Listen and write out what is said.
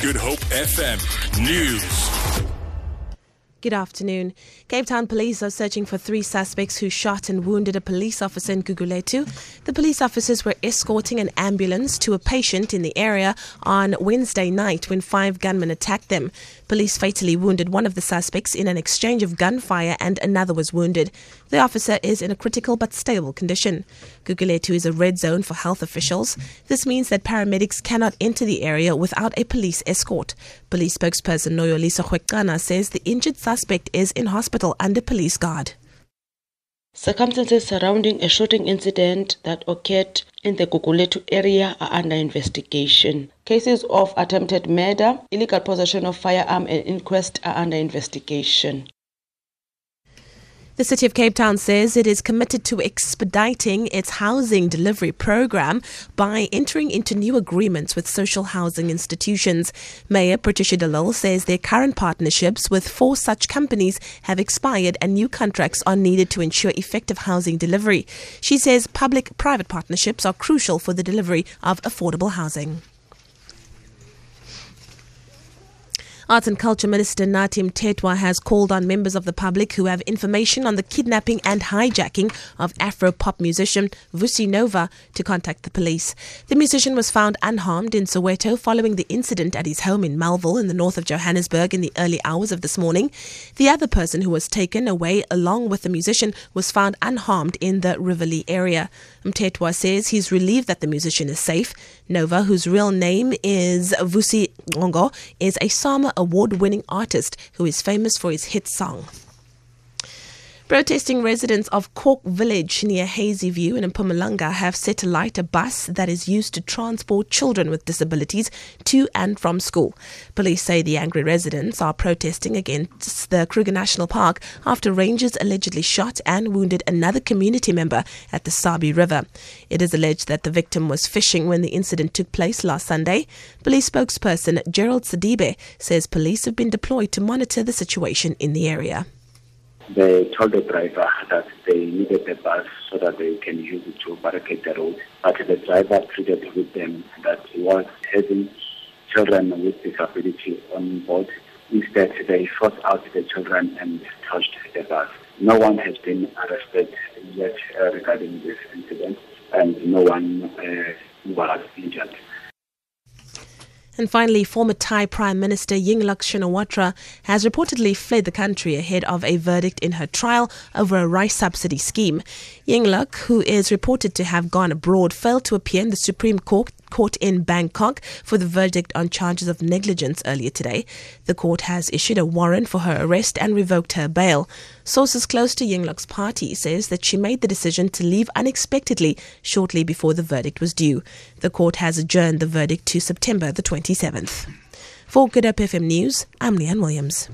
Good Hope FM News. Good afternoon. Cape Town police are searching for three suspects who shot and wounded a police officer in Gugulethu. The police officers were escorting an ambulance to a patient in the area on Wednesday night when five gunmen attacked them. Police fatally wounded one of the suspects in an exchange of gunfire and another was wounded. The officer is in a critical but stable condition. Gugulethu is a red zone for health officials. This means that paramedics cannot enter the area without a police escort. Police spokesperson Noloyiso Rwexana says the injured suspect is in hospital under police guard. Circumstances surrounding a shooting incident that occurred in the Gugulethu area are under investigation. Cases of attempted murder, illegal possession of firearm and inquest are under investigation. The City of Cape Town says it is committed to expediting its housing delivery program by entering into new agreements with social housing institutions. Mayor Patricia de Lille says their current partnerships with four such companies have expired and new contracts are needed to ensure effective housing delivery. She says public private partnerships are crucial for the delivery of affordable housing. Arts and Culture Minister Nathi Mthethwa has called on members of the public who have information on the kidnapping and hijacking of Afro pop musician Vusi Nova to contact the police. The musician was found unharmed in Soweto following the incident at his home in Melville in the north of Johannesburg in the early hours of this morning. The other person who was taken away along with the musician was found unharmed in the Rivoli area. Mthethwa says he's relieved that the musician is safe. Nova, whose real name is Vusi Ngongo, is a Sama award winning artist who is famous for his hit song. Protesting residents of Cork Village near Hazyview in Mpumalanga have set alight a bus that is used to transport children with disabilities to and from school. Police say the angry residents are protesting against the Kruger National Park after rangers allegedly shot and wounded another community member at the Sabi River. It is alleged that the victim was fishing when the incident took place last Sunday. Police spokesperson Gerald Sidibe says police have been deployed to monitor the situation in the area. They told the driver that they needed the bus so that they can use it to barricade the road. But the driver pleaded with them that he was having children with disability on board. Instead, they forced out the children and touched the bus. No one has been arrested yet uh, regarding this incident, and no one uh, was injured. And finally, former Thai Prime Minister Yingluck Shinawatra has reportedly fled the country ahead of a verdict in her trial over a rice subsidy scheme. Yingluck, who is reported to have gone abroad, failed to appear in the Supreme Court court in Bangkok for the verdict on charges of negligence earlier today. The court has issued a warrant for her arrest and revoked her bail. Sources close to Yingluck's party says that she made the decision to leave unexpectedly shortly before the verdict was due. The court has adjourned the verdict to September the 27th. For Good Hope FM News, I'm Leanne Williams.